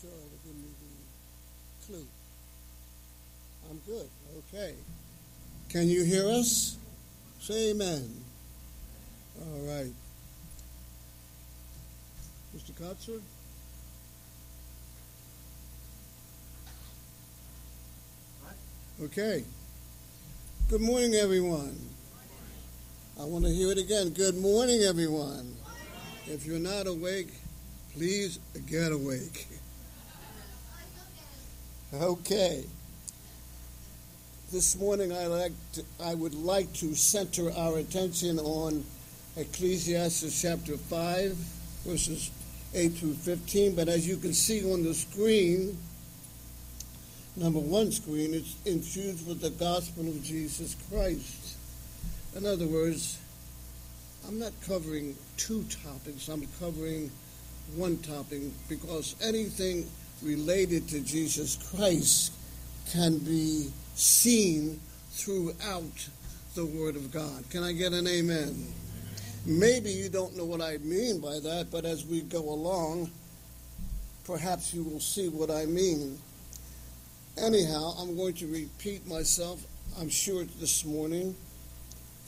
sure to give me the clue. I'm good. Okay. Can you hear us? Say amen. All right. Mr. Kotzer? Okay. Good morning, everyone. I want to hear it again. Good morning, everyone. If you're not awake, please get awake. Okay. This morning, I like to, I would like to center our attention on Ecclesiastes chapter five, verses eight through fifteen. But as you can see on the screen, number one screen, it's infused with the gospel of Jesus Christ. In other words, I'm not covering two topics. I'm covering one topic because anything related to Jesus Christ can be seen throughout the Word of God. Can I get an amen? Maybe you don't know what I mean by that, but as we go along, perhaps you will see what I mean. Anyhow, I'm going to repeat myself, I'm sure, this morning,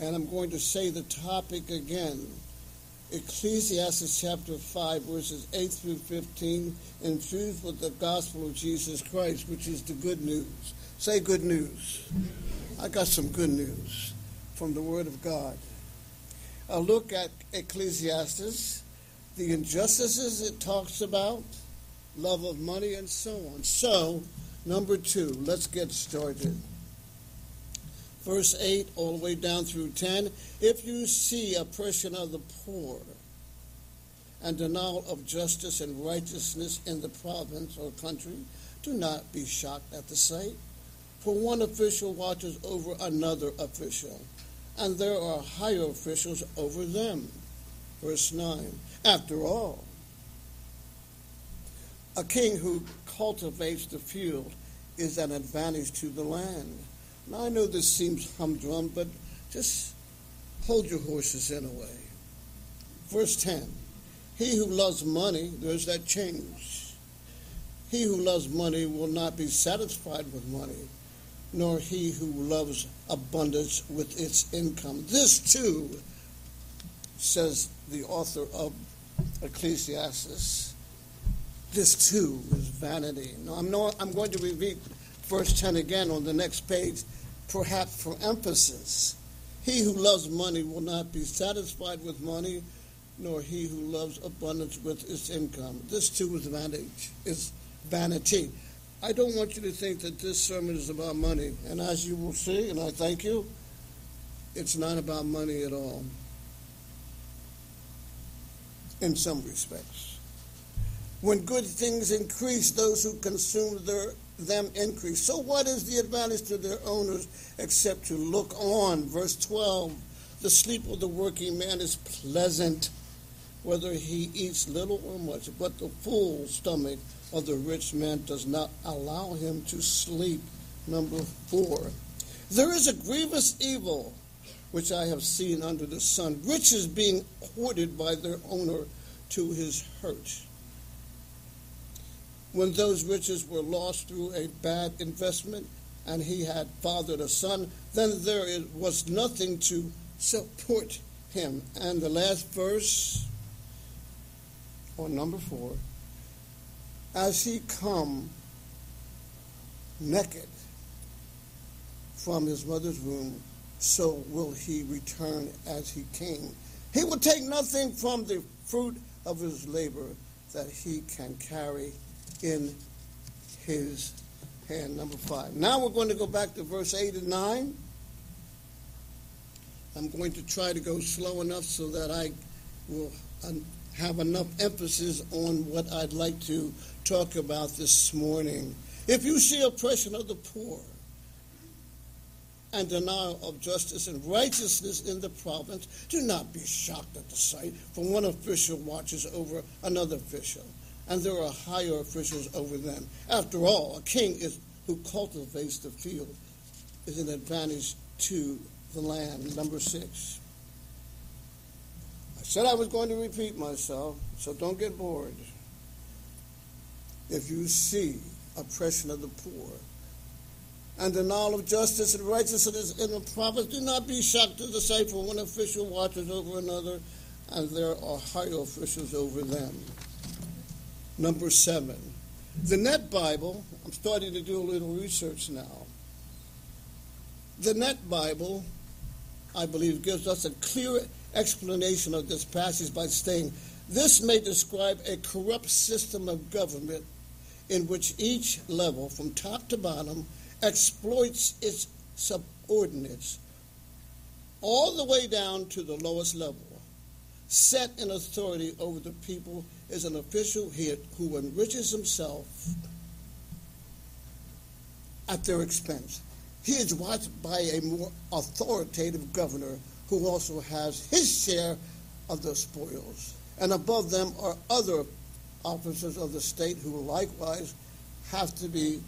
and I'm going to say the topic again. Ecclesiastes chapter 5, verses 8 through 15, infused with the gospel of Jesus Christ, which is the good news. Say good news. I got some good news from the Word of God. A look at Ecclesiastes, the injustices it talks about, love of money, and so on. So, number two, let's get started verse 8 all the way down through 10. If you see oppression of the poor and denial of justice and righteousness in the province or country, do not be shocked at the sight. For one official watches over another official, and there are higher officials over them. Verse 9. After all, a king who cultivates the field is an advantage to the land now, I know this seems humdrum, but just hold your horses in a way. Verse 10 He who loves money, there's that change. He who loves money will not be satisfied with money, nor he who loves abundance with its income. This too, says the author of Ecclesiastes, this too is vanity. Now, I'm, not, I'm going to repeat verse 10 again on the next page, perhaps for emphasis. He who loves money will not be satisfied with money, nor he who loves abundance with its income. This too is vanity. Is vanity. I don't want you to think that this sermon is about money. And as you will see, and I thank you, it's not about money at all. In some respects. When good things increase, those who consume their them increase. So, what is the advantage to their owners except to look on? Verse 12 The sleep of the working man is pleasant, whether he eats little or much, but the full stomach of the rich man does not allow him to sleep. Number four There is a grievous evil which I have seen under the sun riches being hoarded by their owner to his hurt when those riches were lost through a bad investment and he had fathered a son, then there was nothing to support him. And the last verse, or number four, as he come naked from his mother's womb, so will he return as he came. He will take nothing from the fruit of his labor that he can carry in his hand. Number five. Now we're going to go back to verse 8 and 9. I'm going to try to go slow enough so that I will have enough emphasis on what I'd like to talk about this morning. If you see oppression of the poor and denial of justice and righteousness in the province, do not be shocked at the sight, for one official watches over another official and there are higher officials over them. After all, a king is who cultivates the field is an advantage to the land. Number six. I said I was going to repeat myself, so don't get bored. if you see oppression of the poor and denial of justice and righteousness in the prophets, do not be shocked to the sight for one official watches over another, and there are higher officials over them. Number seven, the Net Bible. I'm starting to do a little research now. The Net Bible, I believe, gives us a clear explanation of this passage by saying, This may describe a corrupt system of government in which each level, from top to bottom, exploits its subordinates all the way down to the lowest level. Set in authority over the people is an official here who enriches himself at their expense. He is watched by a more authoritative governor who also has his share of the spoils. And above them are other officers of the state who likewise have to be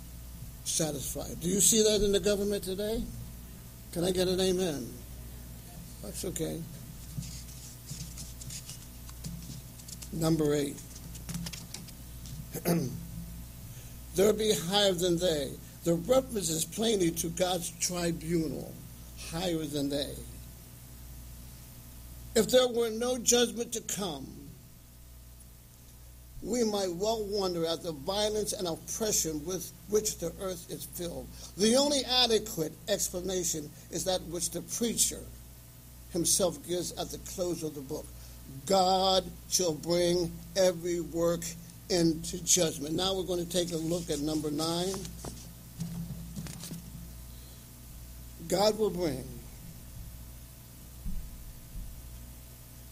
satisfied. Do you see that in the government today? Can I get an amen? That's okay. Number eight. there be higher than they. The reference is plainly to God's tribunal, higher than they. If there were no judgment to come, we might well wonder at the violence and oppression with which the earth is filled. The only adequate explanation is that which the preacher himself gives at the close of the book. God shall bring every work into judgment. Now we're going to take a look at number nine. God will bring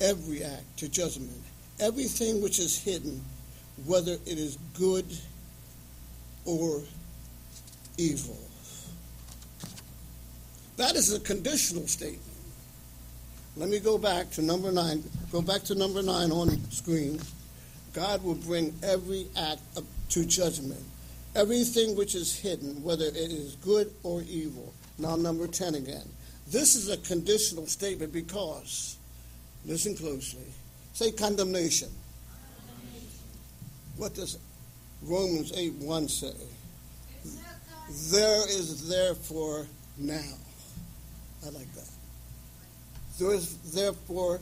every act to judgment. Everything which is hidden, whether it is good or evil. That is a conditional statement. Let me go back to number nine. Go back to number nine on screen. God will bring every act to judgment. Everything which is hidden, whether it is good or evil. Now, number 10 again. This is a conditional statement because Listen closely. Say condemnation. What does Romans 8 1 say? There is therefore now. I like that. There is therefore,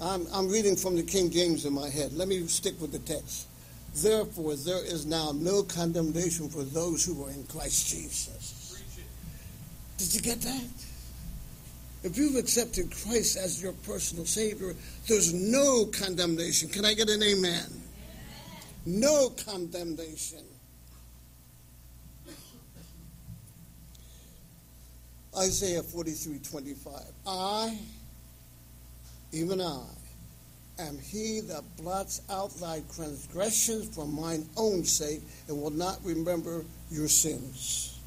I'm, I'm reading from the King James in my head. Let me stick with the text. Therefore, there is now no condemnation for those who are in Christ Jesus. Did you get that? If you've accepted Christ as your personal Savior, there's no condemnation. Can I get an amen? amen. No condemnation. Isaiah 43 25. I, even I, am he that blots out thy transgressions for mine own sake and will not remember your sins.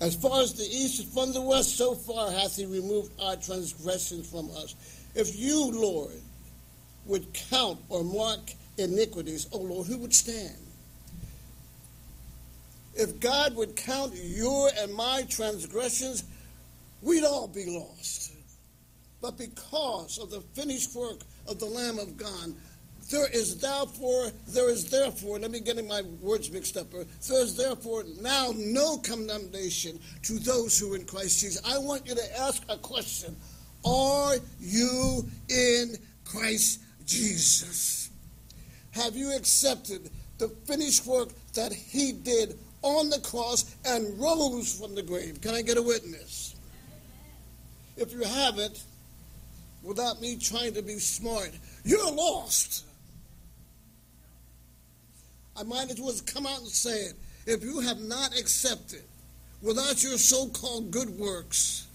As far as the east is from the west, so far hath he removed our transgressions from us. If you, Lord, would count or mark iniquities, O Lord, who would stand? If God would count your and my transgressions, we'd all be lost. But because of the finished work of the Lamb of God, there is therefore, there is therefore, let me get my words mixed up. Uh, there is therefore now no condemnation to those who are in Christ Jesus. I want you to ask a question Are you in Christ Jesus? Have you accepted the finished work that He did on the cross and rose from the grave? Can I get a witness? If you haven't, without me trying to be smart, you're lost. I might as well come out and say it. If you have not accepted, without your so called good works,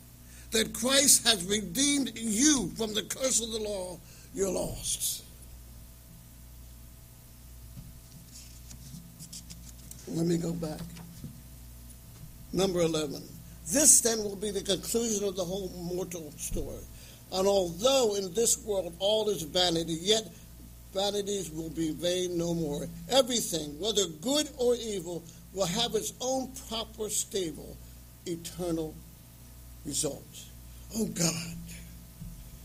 that Christ has redeemed you from the curse of the law, you're lost. Let me go back. Number 11. This then will be the conclusion of the whole mortal story. And although in this world all is vanity, yet vanities will be vain no more. Everything, whether good or evil, will have its own proper, stable, eternal result. Oh God.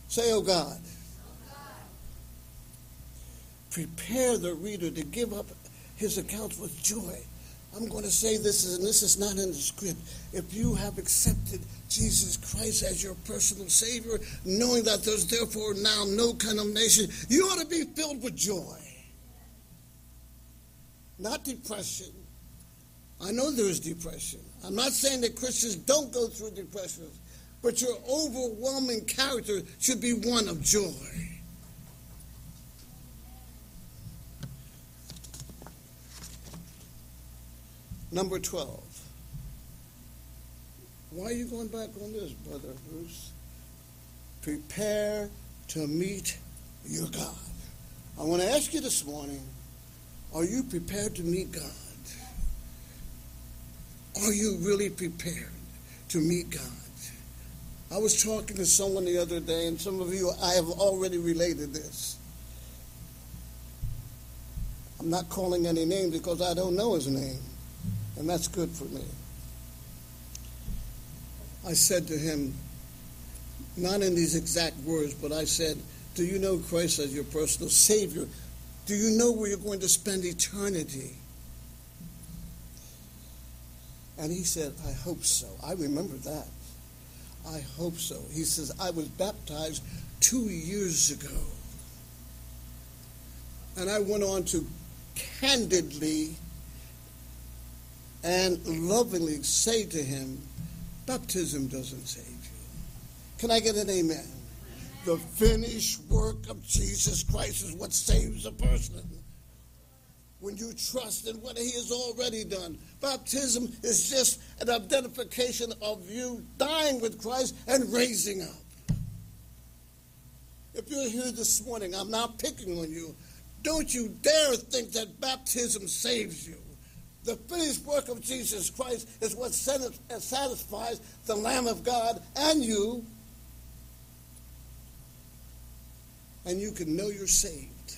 Say, oh God. Prepare the reader to give up his accounts with joy. I'm going to say this, and this is not in the script. If you have accepted Jesus Christ as your personal Savior, knowing that there's therefore now no condemnation, you ought to be filled with joy. Not depression. I know there's depression. I'm not saying that Christians don't go through depression, but your overwhelming character should be one of joy. Number 12. Why are you going back on this, Brother Bruce? Prepare to meet your God. I want to ask you this morning are you prepared to meet God? Are you really prepared to meet God? I was talking to someone the other day, and some of you, I have already related this. I'm not calling any names because I don't know his name. And that's good for me. I said to him, not in these exact words, but I said, Do you know Christ as your personal Savior? Do you know where you're going to spend eternity? And he said, I hope so. I remember that. I hope so. He says, I was baptized two years ago. And I went on to candidly and lovingly say to him, baptism doesn't save you. Can I get an amen? The finished work of Jesus Christ is what saves a person. When you trust in what he has already done, baptism is just an identification of you dying with Christ and raising up. If you're here this morning, I'm not picking on you. Don't you dare think that baptism saves you. The finished work of Jesus Christ is what uh, satisfies the Lamb of God and you. And you can know you're saved.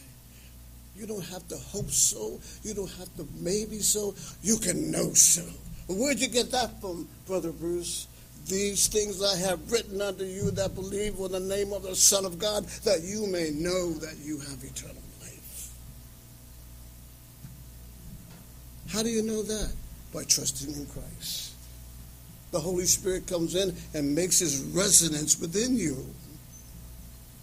You don't have to hope so. You don't have to maybe so. You can know so. Where'd you get that from, Brother Bruce? These things I have written unto you that believe in the name of the Son of God, that you may know that you have eternal How do you know that? By trusting in Christ. The Holy Spirit comes in and makes his residence within you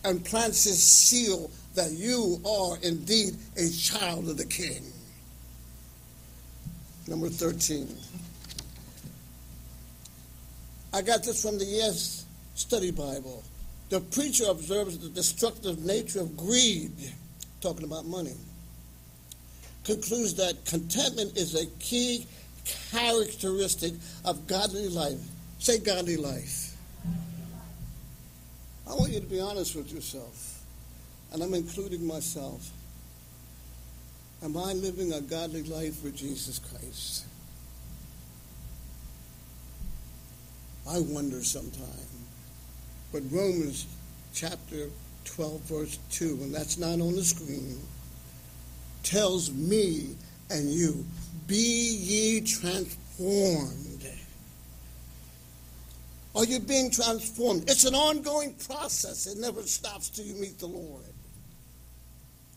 and plants his seal that you are indeed a child of the King. Number 13. I got this from the ESV Study Bible. The preacher observes the destructive nature of greed, talking about money concludes that contentment is a key characteristic of godly life. Say godly life. I want you to be honest with yourself, and I'm including myself. Am I living a godly life for Jesus Christ? I wonder sometimes. But Romans chapter 12, verse 2, and that's not on the screen tells me and you, Be ye transformed. Are you being transformed? It's an ongoing process. It never stops till you meet the Lord.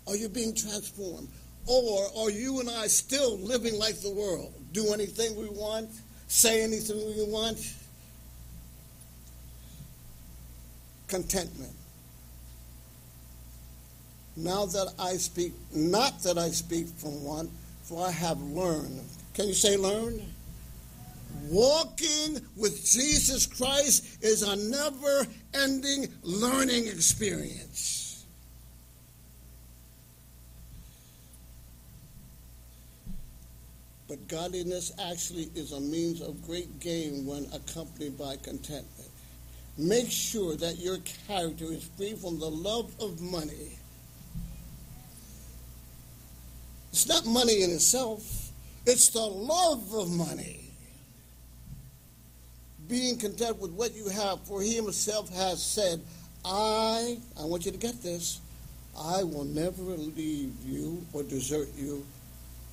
Are you being transformed? Or are you and I still living like the world? Do anything we want? Say anything we want? Contentment. Now that I speak, not that I speak from one, for I have learned. Can you say learned? Walking with Jesus Christ is a never ending learning experience. But godliness actually is a means of great gain when accompanied by contentment. Make sure that your character is free from the love of money It's not money in itself, it's the love of money. Being content with what you have, for he himself has said, I, I want you to get this, I will never leave you or desert you,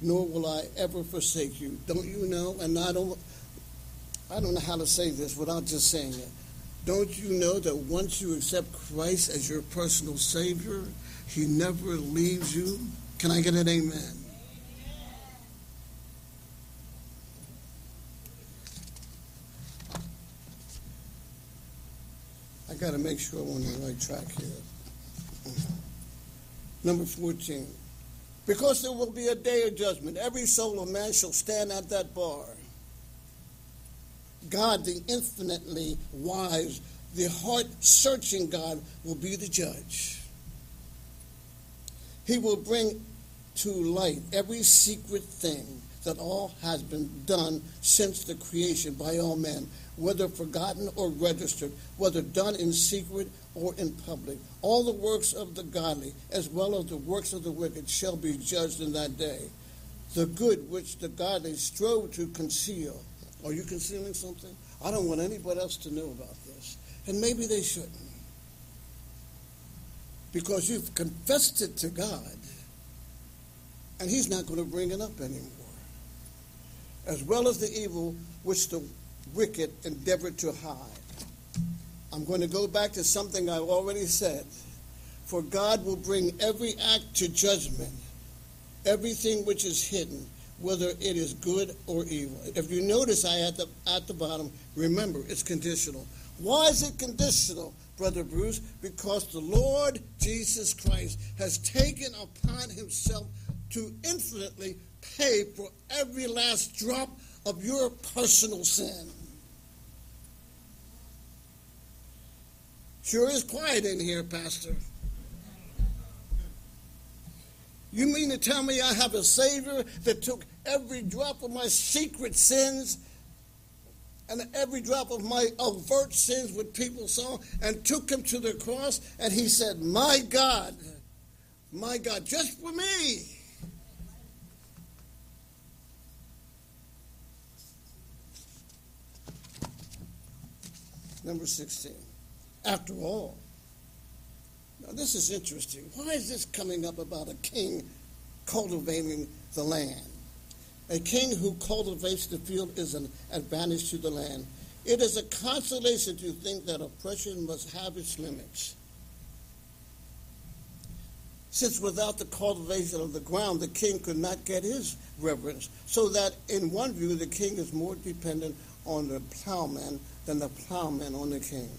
nor will I ever forsake you. Don't you know? And I don't, I don't know how to say this without just saying it. Don't you know that once you accept Christ as your personal Savior, He never leaves you? Can I get an amen? Got to make sure I'm on the right track here. Number 14. Because there will be a day of judgment, every soul of man shall stand at that bar. God, the infinitely wise, the heart searching God, will be the judge. He will bring to light every secret thing that all has been done since the creation by all men, whether forgotten or registered, whether done in secret or in public. All the works of the godly, as well as the works of the wicked, shall be judged in that day. The good which the godly strove to conceal. Are you concealing something? I don't want anybody else to know about this. And maybe they shouldn't. Because you've confessed it to God, and He's not going to bring it up anymore. As well as the evil which the wicked endeavor to hide. I'm going to go back to something I've already said. For God will bring every act to judgment, everything which is hidden, whether it is good or evil. If you notice, I at the at the bottom, remember it's conditional. Why is it conditional, Brother Bruce? Because the Lord Jesus Christ has taken upon himself to infinitely pay for every last drop of your personal sin. Sure is quiet in here, Pastor. You mean to tell me I have a Savior that took every drop of my secret sins and every drop of my overt sins, what people saw, and took him to the cross, and he said, My God, my God, just for me. Number 16. After all, now this is interesting. Why is this coming up about a king cultivating the land? A king who cultivates the field is an advantage to the land. It is a consolation to think that oppression must have its limits. Since without the cultivation of the ground, the king could not get his reverence. So that in one view, the king is more dependent on the plowman than the plowman on the king.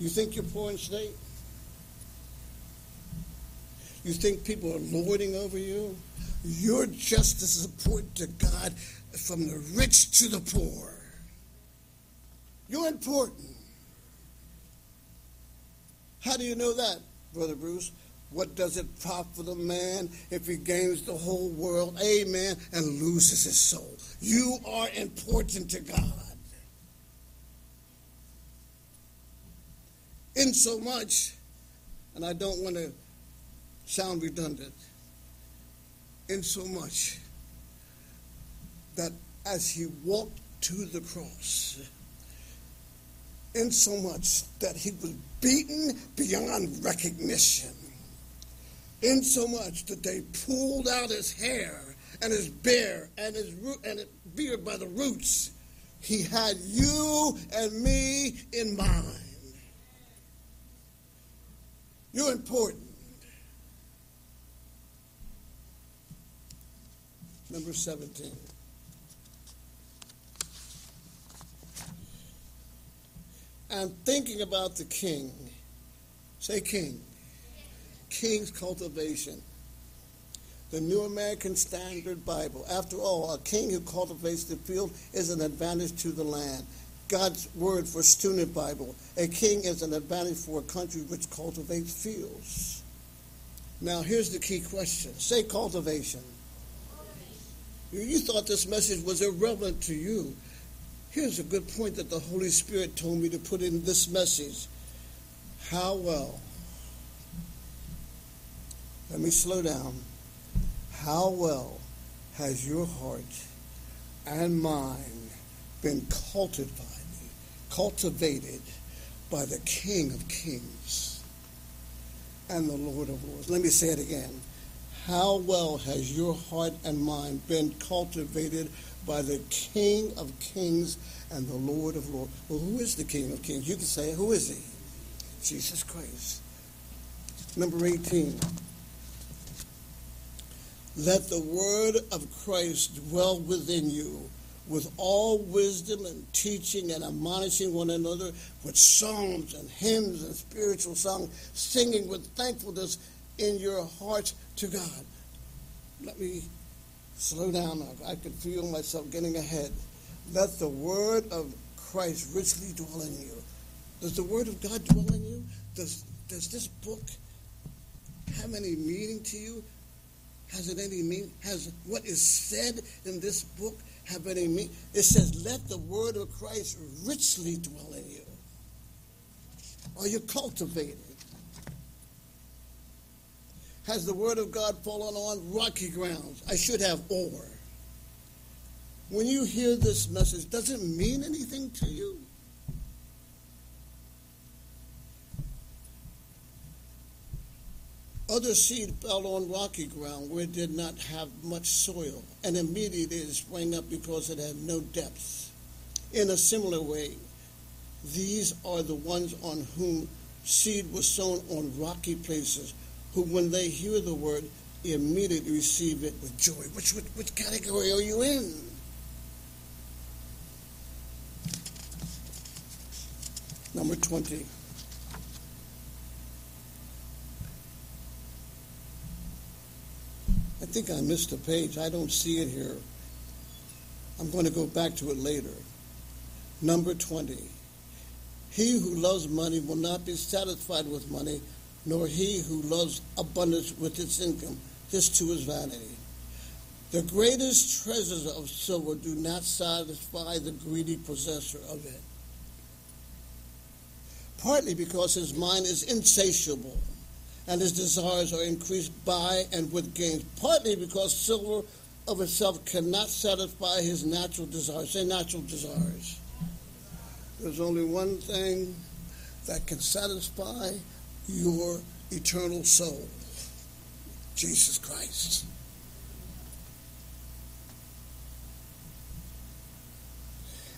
You think you're poor in state? You think people are lording over you? You're just as important to God from the rich to the poor. You're important. How do you know that, Brother Bruce? What does it profit a man if he gains the whole world, amen, and loses his soul? You are important to God. In so much, and I don't want to sound redundant, in so much that as he walked to the cross, in so much that he was beaten beyond recognition, in so much that they pulled out his hair and his beard and his and his beard by the roots. He had you and me in mind. You're important. Number 17. I'm thinking about the king. Say king. King's cultivation. The New American Standard Bible. After all, a king who cultivates the field is an advantage to the land. God's word for student Bible. A king is an advantage for a country which cultivates fields. Now, here's the key question say cultivation. You thought this message was irrelevant to you. Here's a good point that the Holy Spirit told me to put in this message. How well, let me slow down. How well has your heart and mind been cultivated, cultivated by the King of Kings and the Lord of Lords? Let me say it again. How well has your heart and mind been cultivated by the King of Kings and the Lord of Lords? Well, who is the King of Kings? You can say, who is he? Jesus Christ. Number 18. Let the word of Christ dwell within you, with all wisdom and teaching and admonishing one another with psalms and hymns and spiritual songs, singing with thankfulness in your hearts to God. Let me slow down. I can feel myself getting ahead. Let the word of Christ richly dwell in you. Does the word of God dwell in you? Does, does this book have any meaning to you? Has it any meaning? Has what is said in this book have any meaning? It says, let the word of Christ richly dwell in you. Are you cultivating? Has the word of God fallen on rocky grounds? I should have ore. When you hear this message, does it mean anything to you? Other seed fell on rocky ground where it did not have much soil, and immediately it sprang up because it had no depth. In a similar way, these are the ones on whom seed was sown on rocky places, who, when they hear the word, immediately receive it with joy. Which, which, which category are you in? Number 20. Think I missed a page. I don't see it here. I'm going to go back to it later. Number 20. He who loves money will not be satisfied with money, nor he who loves abundance with its income. This too is vanity. The greatest treasures of silver do not satisfy the greedy possessor of it. Partly because his mind is insatiable and his desires are increased by and with gains, partly because silver of itself cannot satisfy his natural desires. Say natural desires. There's only one thing that can satisfy your eternal soul Jesus Christ.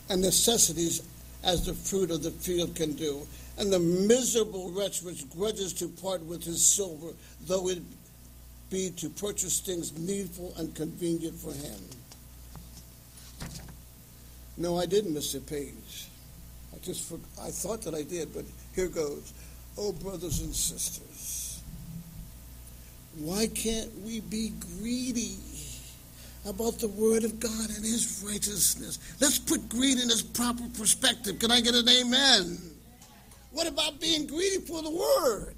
And necessities as the fruit of the field can do. And the miserable wretch which grudges to part with his silver, though it be to purchase things needful and convenient for him. No, I didn't a page. I just for, I thought that I did, but here goes. Oh, brothers and sisters, why can't we be greedy about the Word of God and His righteousness? Let's put greed in its proper perspective. Can I get an amen? What about being greedy for the Word?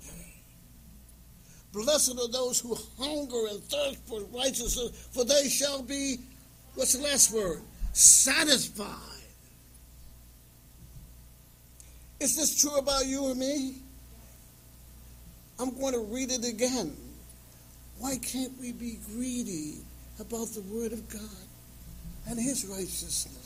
Blessed are those who hunger and thirst for righteousness, for they shall be, what's the last word? Satisfied. Is this true about you and me? I'm going to read it again. Why can't we be greedy about the Word of God and His righteousness?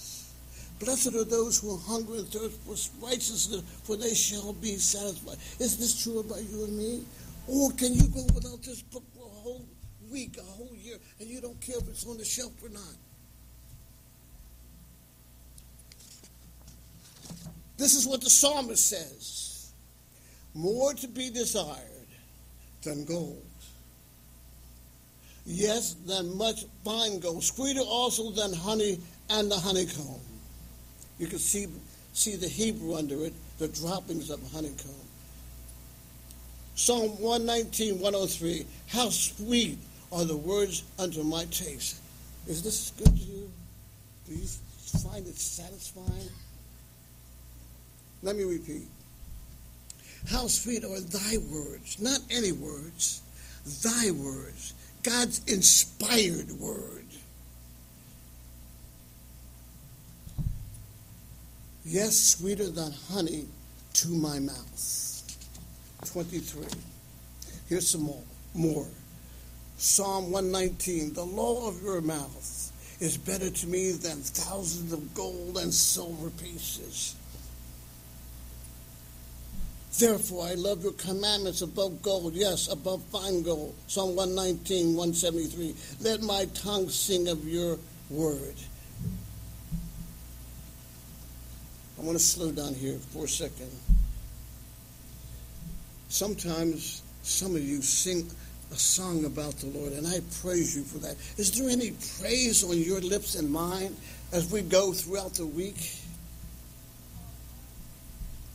Blessed are those who hunger and thirst for righteousness, for they shall be satisfied. Is this true about you and me? Or can you go without this book for a whole week, a whole year, and you don't care if it's on the shelf or not? This is what the psalmist says more to be desired than gold. Yes, than much fine gold, sweeter also than honey and the honeycomb. You can see, see the Hebrew under it, the droppings of honeycomb. Psalm 119, 103. How sweet are the words unto my taste. Is this good to you? Do you find it satisfying? Let me repeat. How sweet are thy words, not any words, thy words, God's inspired word. Yes, sweeter than honey to my mouth. 23. Here's some more. more. Psalm 119. The law of your mouth is better to me than thousands of gold and silver pieces. Therefore, I love your commandments above gold, yes, above fine gold. Psalm 119, 173. Let my tongue sing of your word. I want to slow down here for a second. Sometimes some of you sing a song about the Lord, and I praise you for that. Is there any praise on your lips and mine as we go throughout the week,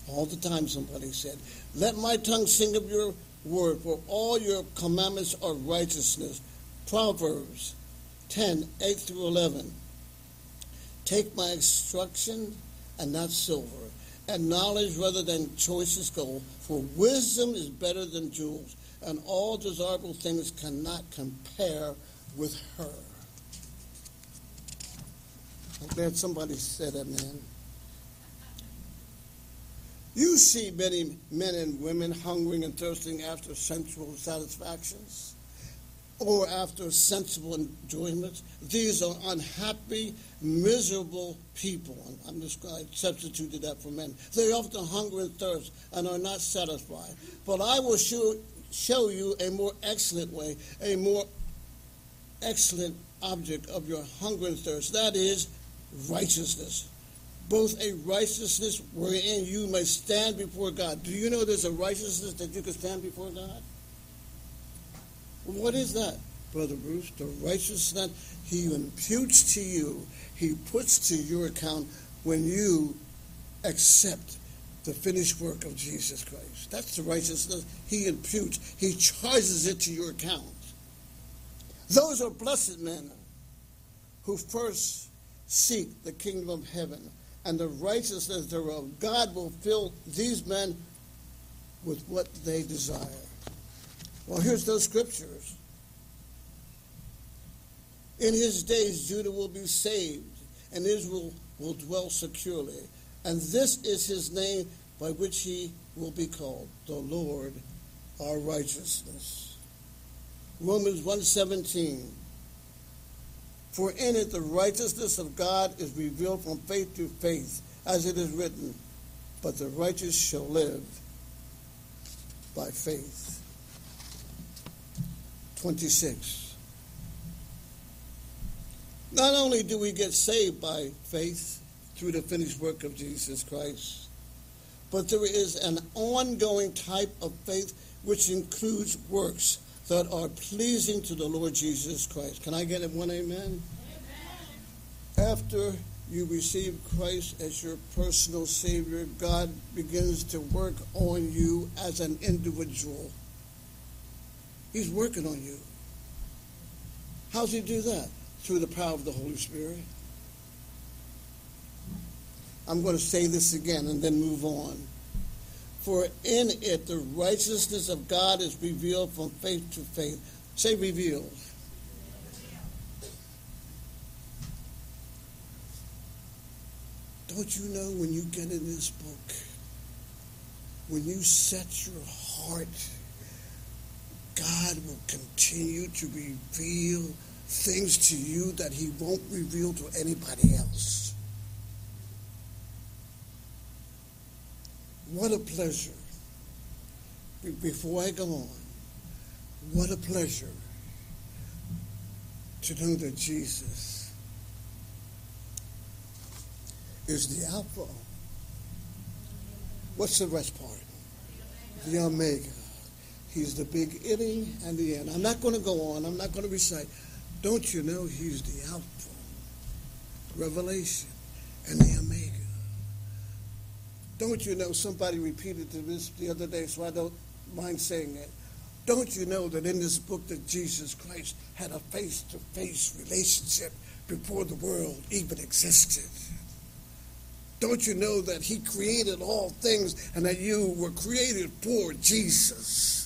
all the time somebody said, Let my tongue sing of your word, for all your commandments are righteousness. Proverbs 10, 8 through 11. Take my instruction and not silver, and knowledge rather than choicest gold, for wisdom is better than jewels, and all desirable things cannot compare with her. I'm glad somebody said amen. You see many men and women hungering and thirsting after sensual satisfactions or after sensible enjoyments. These are unhappy, miserable people. I'm just going to substitute that for men. They often hunger and thirst and are not satisfied. But I will show, show you a more excellent way, a more excellent object of your hunger and thirst. That is righteousness both a righteousness wherein you may stand before God. Do you know there's a righteousness that you can stand before God? What is that, Brother Bruce? The righteousness he imputes to you, he puts to your account when you accept the finished work of Jesus Christ. That's the righteousness he imputes. He charges it to your account. Those are blessed men who first seek the kingdom of heaven and the righteousness thereof. God will fill these men with what they desire. Well, here's those scriptures. In his days, Judah will be saved, and Israel will dwell securely. And this is his name by which he will be called, the Lord our righteousness. Romans 117. For in it the righteousness of God is revealed from faith to faith, as it is written, but the righteous shall live by faith. 26. Not only do we get saved by faith through the finished work of Jesus Christ, but there is an ongoing type of faith which includes works that are pleasing to the Lord Jesus Christ. Can I get one amen? amen? After you receive Christ as your personal Savior, God begins to work on you as an individual. He's working on you. How's He do that? Through the power of the Holy Spirit. I'm going to say this again and then move on. For in it the righteousness of God is revealed from faith to faith. Say revealed. Don't you know when you get in this book, when you set your heart, God will continue to reveal things to you that He won't reveal to anybody else. What a pleasure. Before I go on, what a pleasure to know that Jesus is the Alpha. What's the rest part? The Omega. He's the beginning and the end. I'm not going to go on. I'm not going to recite. Don't you know he's the Alpha, Revelation, and the Omega? Don't you know, somebody repeated this the other day, so I don't mind saying it. Don't you know that in this book that Jesus Christ had a face-to-face relationship before the world even existed? Don't you know that he created all things and that you were created for Jesus?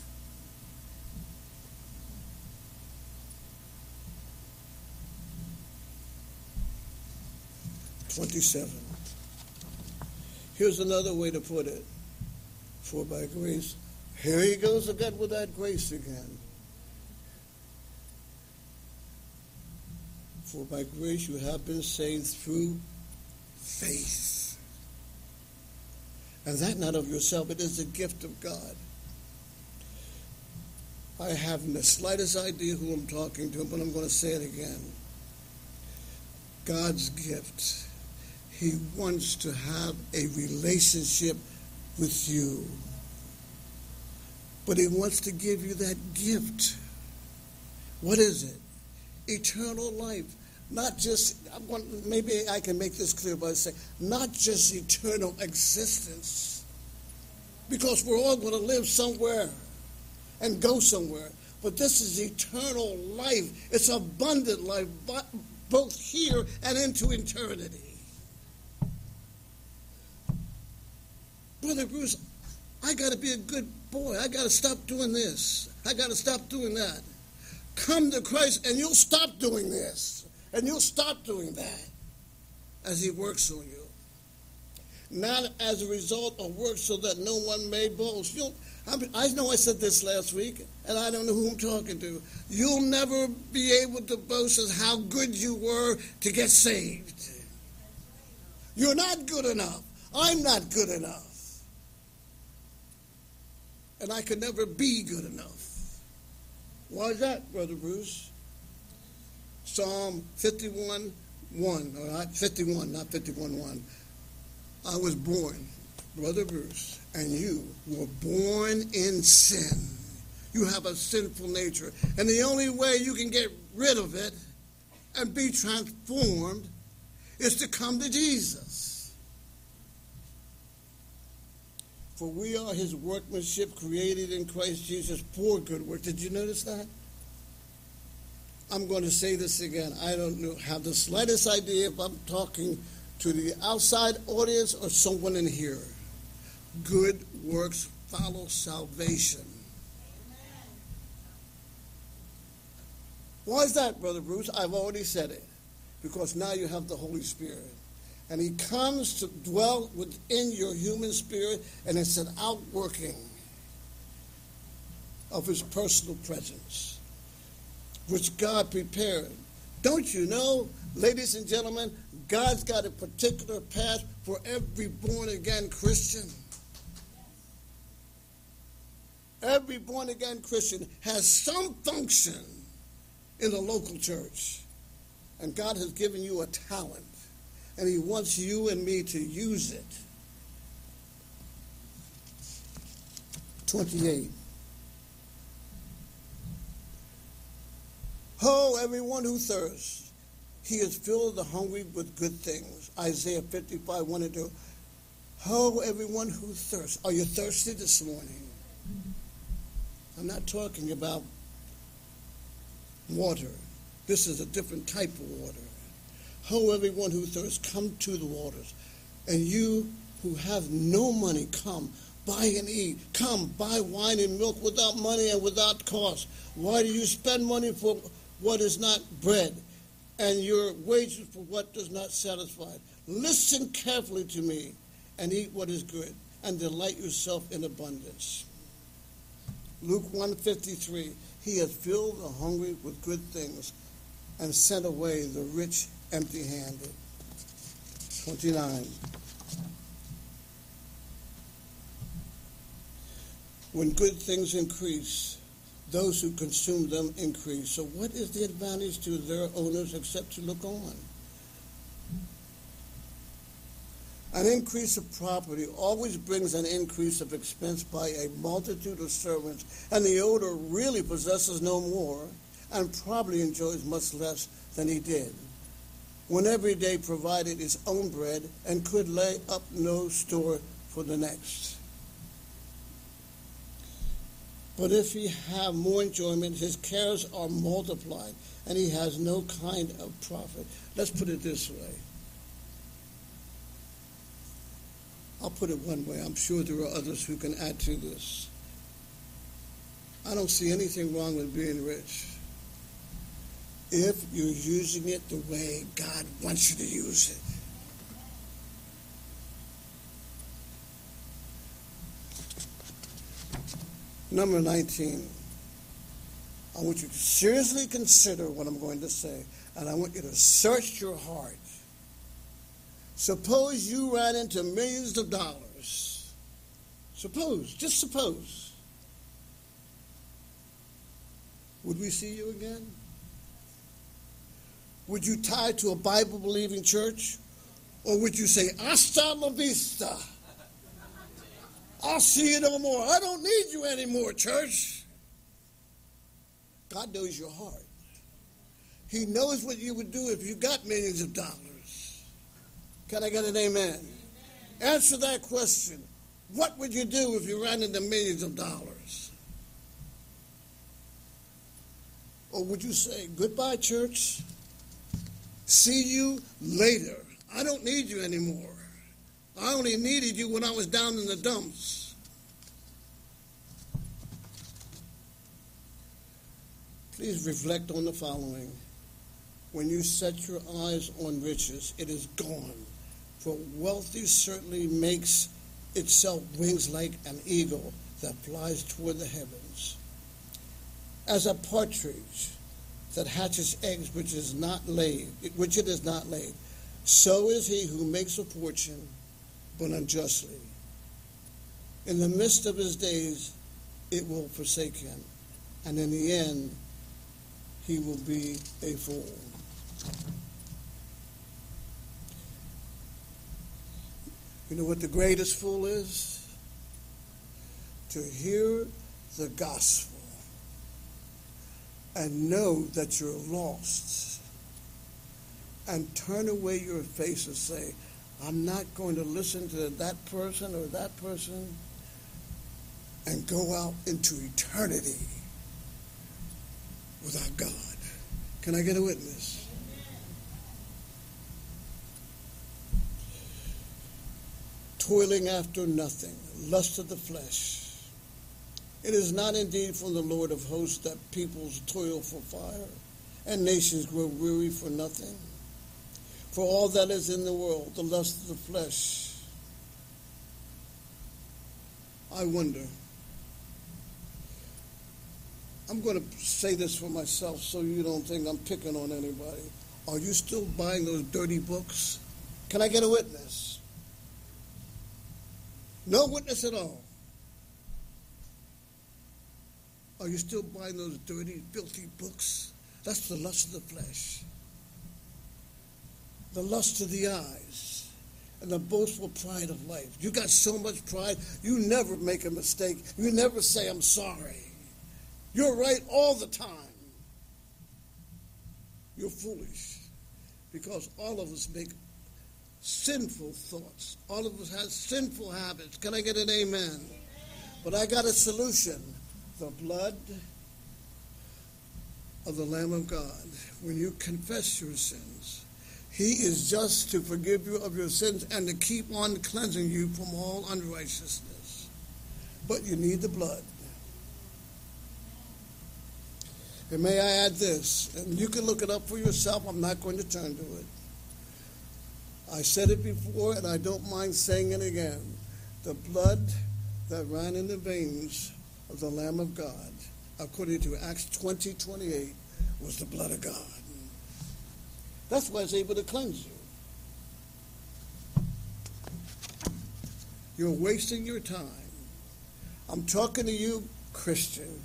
Twenty-seven. Here's another way to put it. For by grace, here he goes again with that grace again. For by grace you have been saved through faith. And that not of yourself, it is the gift of God. I haven't the slightest idea who I'm talking to, but I'm going to say it again. God's gift he wants to have a relationship with you. But He wants to give you that gift. What is it? Eternal life, not just, maybe I can make this clear by saying, not just eternal existence, because we're all going to live somewhere and go somewhere. But this is eternal life. It's abundant life, both here and into eternity. Brother Bruce, I got to be a good boy. I got to stop doing this. I got to stop doing that. Come to Christ and you'll stop doing this. And you'll stop doing that as He works on you. Not as a result of work so that no one may boast. You'll, I know I said this last week, and I don't know who I'm talking to. You'll never be able to boast as how good you were to get saved. You're not good enough. I'm not good enough. And I could never be good enough. Why is that, Brother Bruce? Psalm 51 1, all right? 51, not 51 1. I was born, Brother Bruce, and you were born in sin. You have a sinful nature. And the only way you can get rid of it and be transformed is to come to Jesus. For we are his workmanship created in Christ Jesus for good work. Did you notice that? I'm going to say this again. I don't know, have the slightest idea if I'm talking to the outside audience or someone in here. Good works follow salvation. Why is that, Brother Bruce? I've already said it. Because now you have the Holy Spirit. And He comes to dwell within your human spirit, and it's an outworking of His personal presence, which God prepared. Don't you know, ladies and gentlemen, God's got a particular path for every born again Christian. Every born again Christian has some function in the local church. And God has given you a talent, and He wants you and me to use it. 28. Ho, everyone who thirsts. He has filled the hungry with good things. Isaiah 55, 1 and 2. Ho, everyone who thirsts. Are you thirsty this morning? I'm not talking about water. This is a different type of water. Ho, everyone who thirsts, come to the waters. And you who have no money, come, buy and eat. Come, buy wine and milk without money and without cost. Why do you spend money for what is not bread? and your wages for what does not satisfy. Listen carefully to me and eat what is good and delight yourself in abundance. Luke 153 He has filled the hungry with good things and sent away the rich empty handed. 29. When good things increase, those who consume them increase. So, what is the advantage to their owners except to look on? An increase of property always brings an increase of expense by a multitude of servants, and the owner really possesses no more and probably enjoys much less than he did. When every day provided his own bread and could lay up no store for the next. But if he have more enjoyment, his cares are multiplied, and he has no kind of profit. Let's put it this way. I'll put it one way. I'm sure there are others who can add to this. I don't see anything wrong with being rich if you're using it the way God wants you to use it. Number 19. I want you to seriously consider what I'm going to say, and I want you to search your heart. Suppose you ran into millions of dollars. Suppose, just suppose. Would we see you again? Would you tie to a Bible believing church? Or would you say, Hasta la vista? I'll see you no more. I don't need you anymore, church. God knows your heart. He knows what you would do if you got millions of dollars. Can I get an amen? amen? Answer that question. What would you do if you ran into millions of dollars? Or would you say, goodbye, church? See you later. I don't need you anymore. I only needed you when I was down in the dumps. Please reflect on the following. When you set your eyes on riches, it is gone. For wealthy certainly makes itself wings like an eagle that flies toward the heavens. As a partridge that hatches eggs which is not laid, which it is not laid, so is he who makes a fortune, but unjustly. In the midst of his days, it will forsake him, and in the end, he will be a fool. You know what the greatest fool is? To hear the gospel and know that you're lost and turn away your face and say, I'm not going to listen to that person or that person and go out into eternity without God. Can I get a witness? toiling after nothing, lust of the flesh. It is not indeed from the Lord of hosts that peoples toil for fire and nations grow weary for nothing. For all that is in the world, the lust of the flesh. I wonder. I'm going to say this for myself so you don't think I'm picking on anybody. Are you still buying those dirty books? Can I get a witness? No witness at all. Are you still buying those dirty, filthy books? That's the lust of the flesh, the lust of the eyes, and the boastful pride of life. You got so much pride, you never make a mistake. You never say, I'm sorry. You're right all the time. You're foolish because all of us make sinful thoughts. All of us have sinful habits. Can I get an amen? amen? But I got a solution. The blood of the Lamb of God. When you confess your sins, He is just to forgive you of your sins and to keep on cleansing you from all unrighteousness. But you need the blood. And may I add this, and you can look it up for yourself. I'm not going to turn to it. I said it before, and I don't mind saying it again. The blood that ran in the veins of the Lamb of God, according to Acts 20 28, was the blood of God. That's why it's able to cleanse you. You're wasting your time. I'm talking to you, Christian.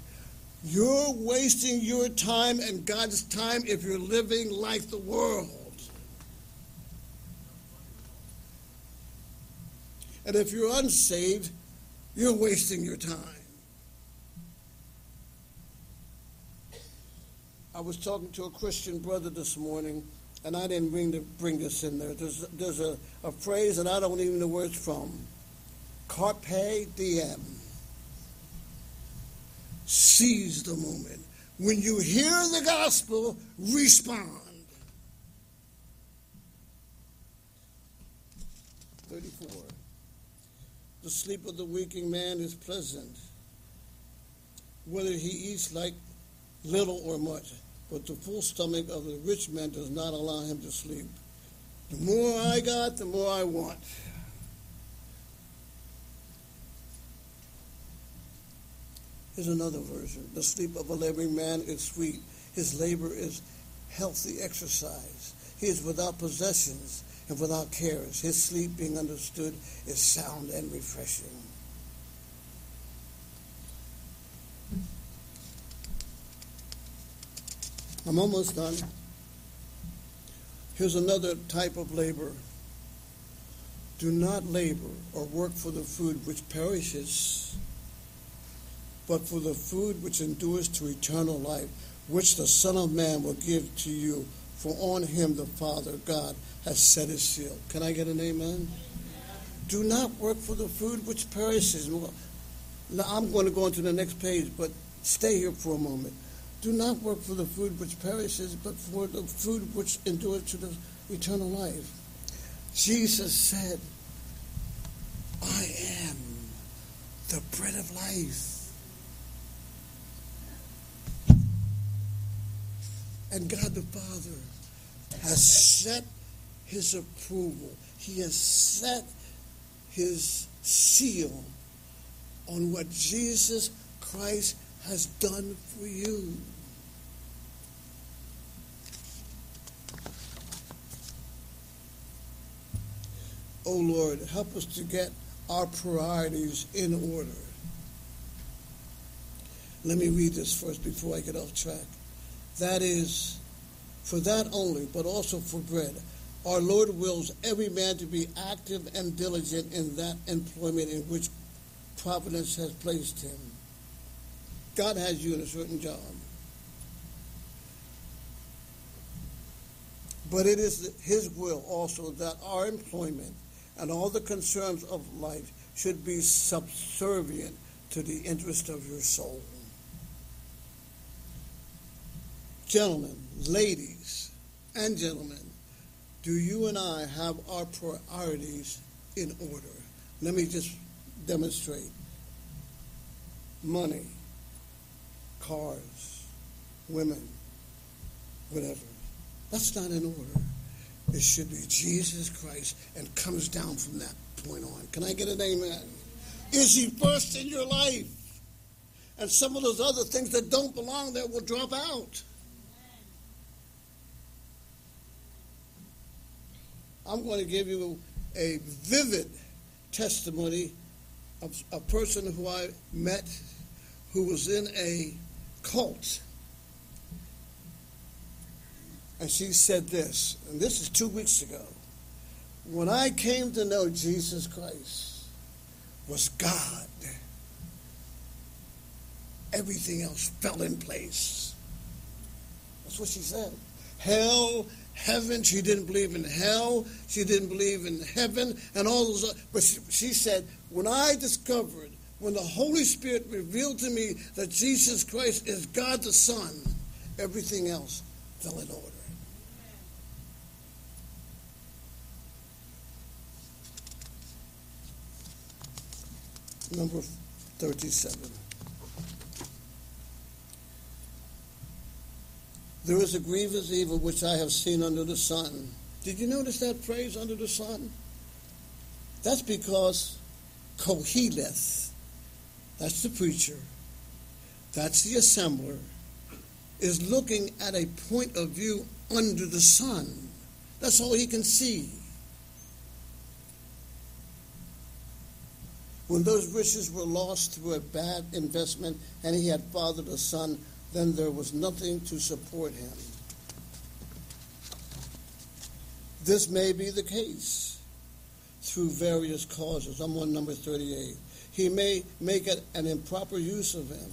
You're wasting your time and God's time if you're living like the world. And if you're unsaved, you're wasting your time. I was talking to a Christian brother this morning, and I didn't bring, to bring this in there. There's, there's a, a phrase, and I don't even know where it's from. Carpe diem. Seize the moment. When you hear the gospel, respond. 34. The sleep of the waking man is pleasant, whether he eats like little or much, but the full stomach of the rich man does not allow him to sleep. The more I got, the more I want. Here's another version. The sleep of a laboring man is sweet. His labor is healthy exercise. He is without possessions and without cares. His sleep, being understood, is sound and refreshing. I'm almost done. Here's another type of labor. Do not labor or work for the food which perishes, but for the food which endures to eternal life, which the Son of Man will give to you, for on him the Father God has set his seal. Can I get an amen? Do not work for the food which perishes. Now I'm going to go into the next page, but stay here for a moment. Do not work for the food which perishes, but for the food which endures to the eternal life. Jesus said, I am the bread of life. And God the Father has set his approval. He has set his seal on what Jesus Christ has done for you. Oh Lord, help us to get our priorities in order. Let me read this first before I get off track. That is, for that only, but also for bread. Our Lord wills every man to be active and diligent in that employment in which providence has placed him. God has you in a certain job. But it is His will also that our employment and all the concerns of life should be subservient to the interest of your soul. Gentlemen, ladies, and gentlemen, do you and I have our priorities in order? Let me just demonstrate. Money, cars, women, whatever. That's not in order. It should be Jesus Christ and comes down from that point on. Can I get an amen? Is he first in your life? And some of those other things that don't belong there will drop out. I'm going to give you a vivid testimony of a person who I met who was in a cult. And she said this, and this is two weeks ago. When I came to know Jesus Christ was God, everything else fell in place. That's what she said. Hell heaven. She didn't believe in hell. She didn't believe in heaven and all those. But she, she said, when I discovered, when the Holy Spirit revealed to me that Jesus Christ is God the Son, everything else fell in order. Number 37. There is a grievous evil which I have seen under the sun. Did you notice that phrase, under the sun? That's because Koheleth, that's the preacher, that's the assembler, is looking at a point of view under the sun. That's all he can see. When those riches were lost through a bad investment and he had fathered a son, then there was nothing to support him. This may be the case through various causes. I'm on number 38. He may make it an improper use of him.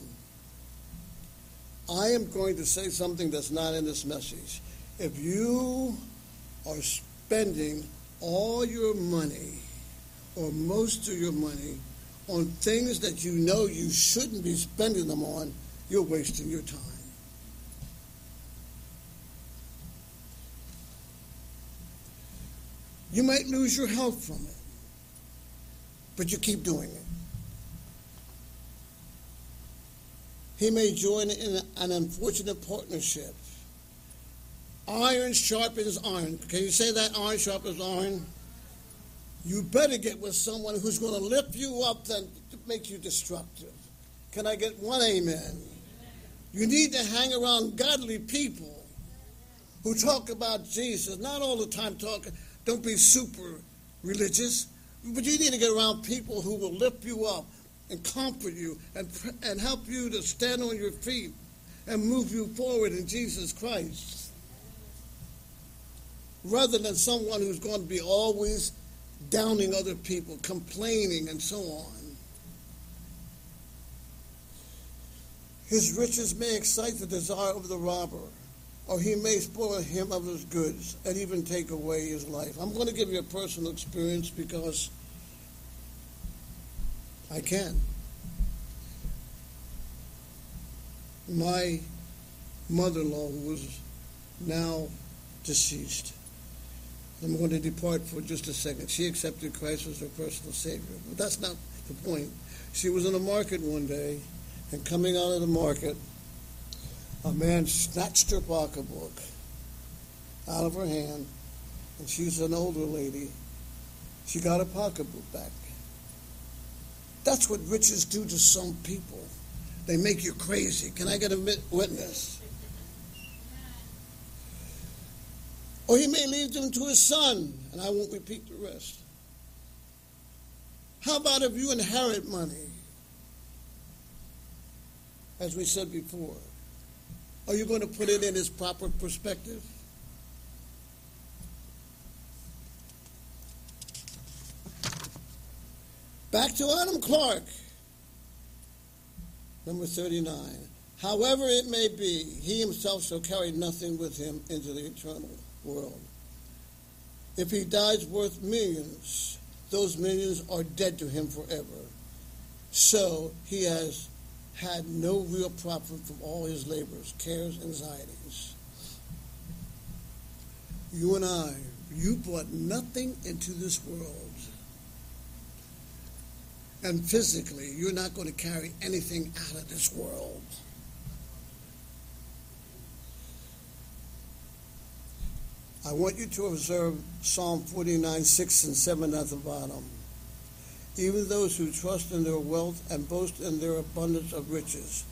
I am going to say something that's not in this message. If you are spending all your money or most of your money on things that you know you shouldn't be spending them on, you're wasting your time. You might lose your health from it, but you keep doing it. He may join in an unfortunate partnership. Iron sharpens iron. Can you say that? Iron sharpens iron. You better get with someone who's going to lift you up than make you destructive. Can I get one amen? You need to hang around godly people who talk about Jesus, not all the time talking, don't be super religious, but you need to get around people who will lift you up and comfort you and, and help you to stand on your feet and move you forward in Jesus Christ. Rather than someone who's going to be always downing other people, complaining, and so on. His riches may excite the desire of the robber, or he may spoil him of his goods and even take away his life. I'm going to give you a personal experience because I can. My mother in law, who was now deceased, I'm going to depart for just a second. She accepted Christ as her personal Savior. But that's not the point. She was in a market one day, and coming out of the market, a man snatched her pocketbook out of her hand, and she's an older lady. She got her pocketbook back. That's what riches do to some people. They make you crazy. Can I get a witness? Or he may leave them to his son, and I won't repeat the rest. How about if you inherit money? As we said before, are you going to put it in its proper perspective? Back to Adam Clarke, number 39. However it may be, he himself shall carry nothing with him into the eternal world. If he dies worth millions, those millions are dead to him forever. So he has had no real profit from all his labors, cares, anxieties. You and I, you brought nothing into this world and physically, you're not going to carry anything out of this world. I want you to observe Psalm 49, 6 and 7 at the bottom. Even those who trust in their wealth and boast in their abundance of riches.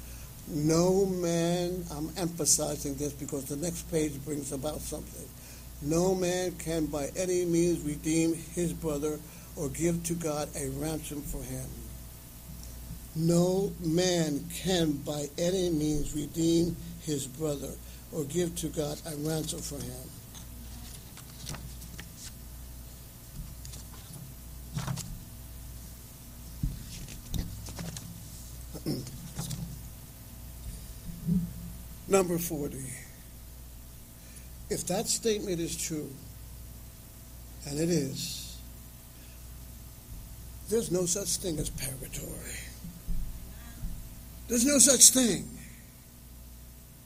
No man, I'm emphasizing this because the next page brings about something. No man can by any means redeem his brother or give to God a ransom for him. No man can by any means redeem his brother or give to God a ransom for him. Number 40. If that statement is true, and it is, there's no such thing as purgatory. There's no such thing.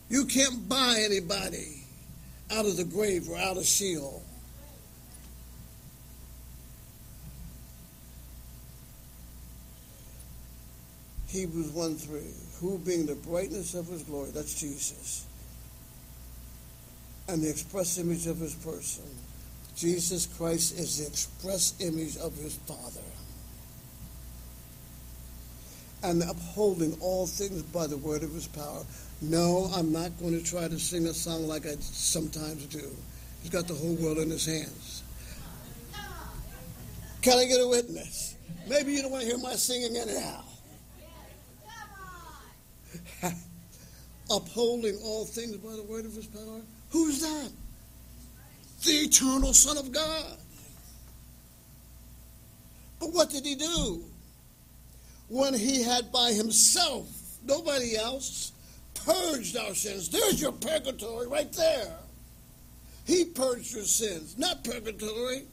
You can't buy anybody out of the grave or out of Sheol. Hebrews 1 3. Who being the brightness of his glory, that's Jesus, and the express image of his person. Jesus Christ is the express image of his Father and upholding all things by the word of his power. No, I'm not going to try to sing a song like I sometimes do. He's got the whole world in his hands. Can I get a witness? Maybe you don't want to hear my singing anyhow. Upholding all things by the word of his power. Who's that? The eternal Son of God. But what did he do? When he had by himself, nobody else, purged our sins. There's your purgatory right there. He purged your sins, not purgatory,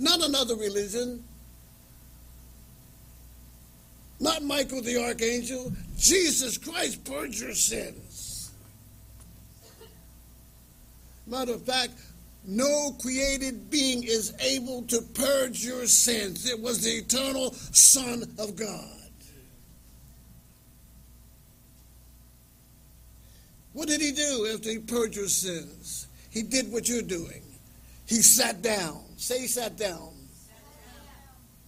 not another religion, not Michael the archangel. Jesus Christ purged your sins. Matter of fact, no created being is able to purge your sins. It was the eternal Son of God. What did he do after he purged your sins? He did what you're doing. He sat down. Say he sat down.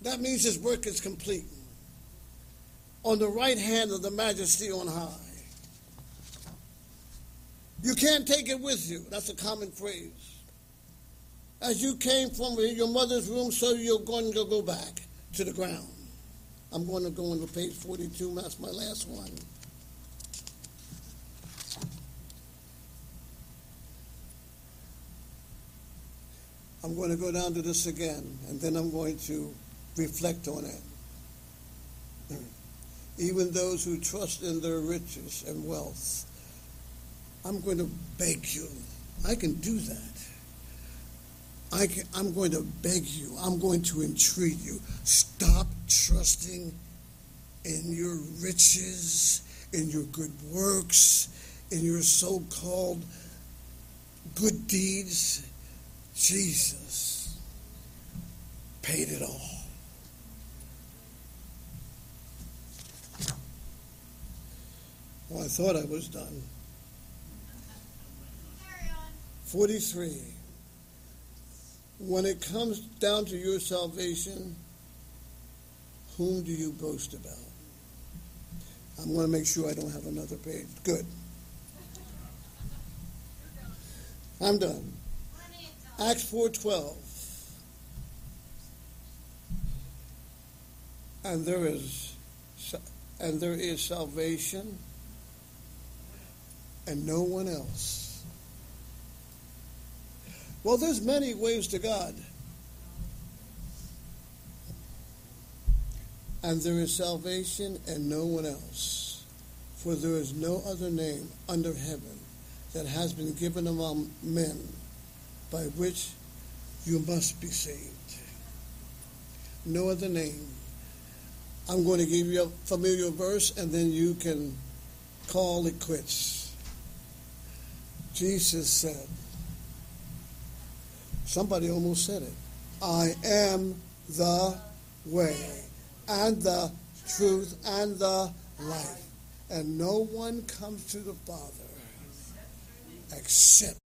That means his work is complete. On the right hand of the majesty on high. You can't take it with you. That's a common phrase. As you came from your mother's room, so you're going to go back to the ground. I'm going to go into page 42. That's my last one. I'm going to go down to this again, and then I'm going to reflect on it. even those who trust in their riches and wealth. I'm going to beg you. I can do that. I can, I'm going to beg you. I'm going to entreat you. Stop trusting in your riches, in your good works, in your so called good deeds. Jesus paid it all. Well, I thought I was done. 43. When it comes down to your salvation, whom do you boast about? I'm going to make sure I don't have another page. Good. I'm done. Acts 4:12. And there is and there is salvation and no one else. Well, there's many ways to God. And there is salvation and no one else. For there is no other name under heaven that has been given among men by which you must be saved. No other name. I'm going to give you a familiar verse and then you can call it quits. Jesus said, somebody almost said it, I am the way and the truth and the life. And no one comes to the Father except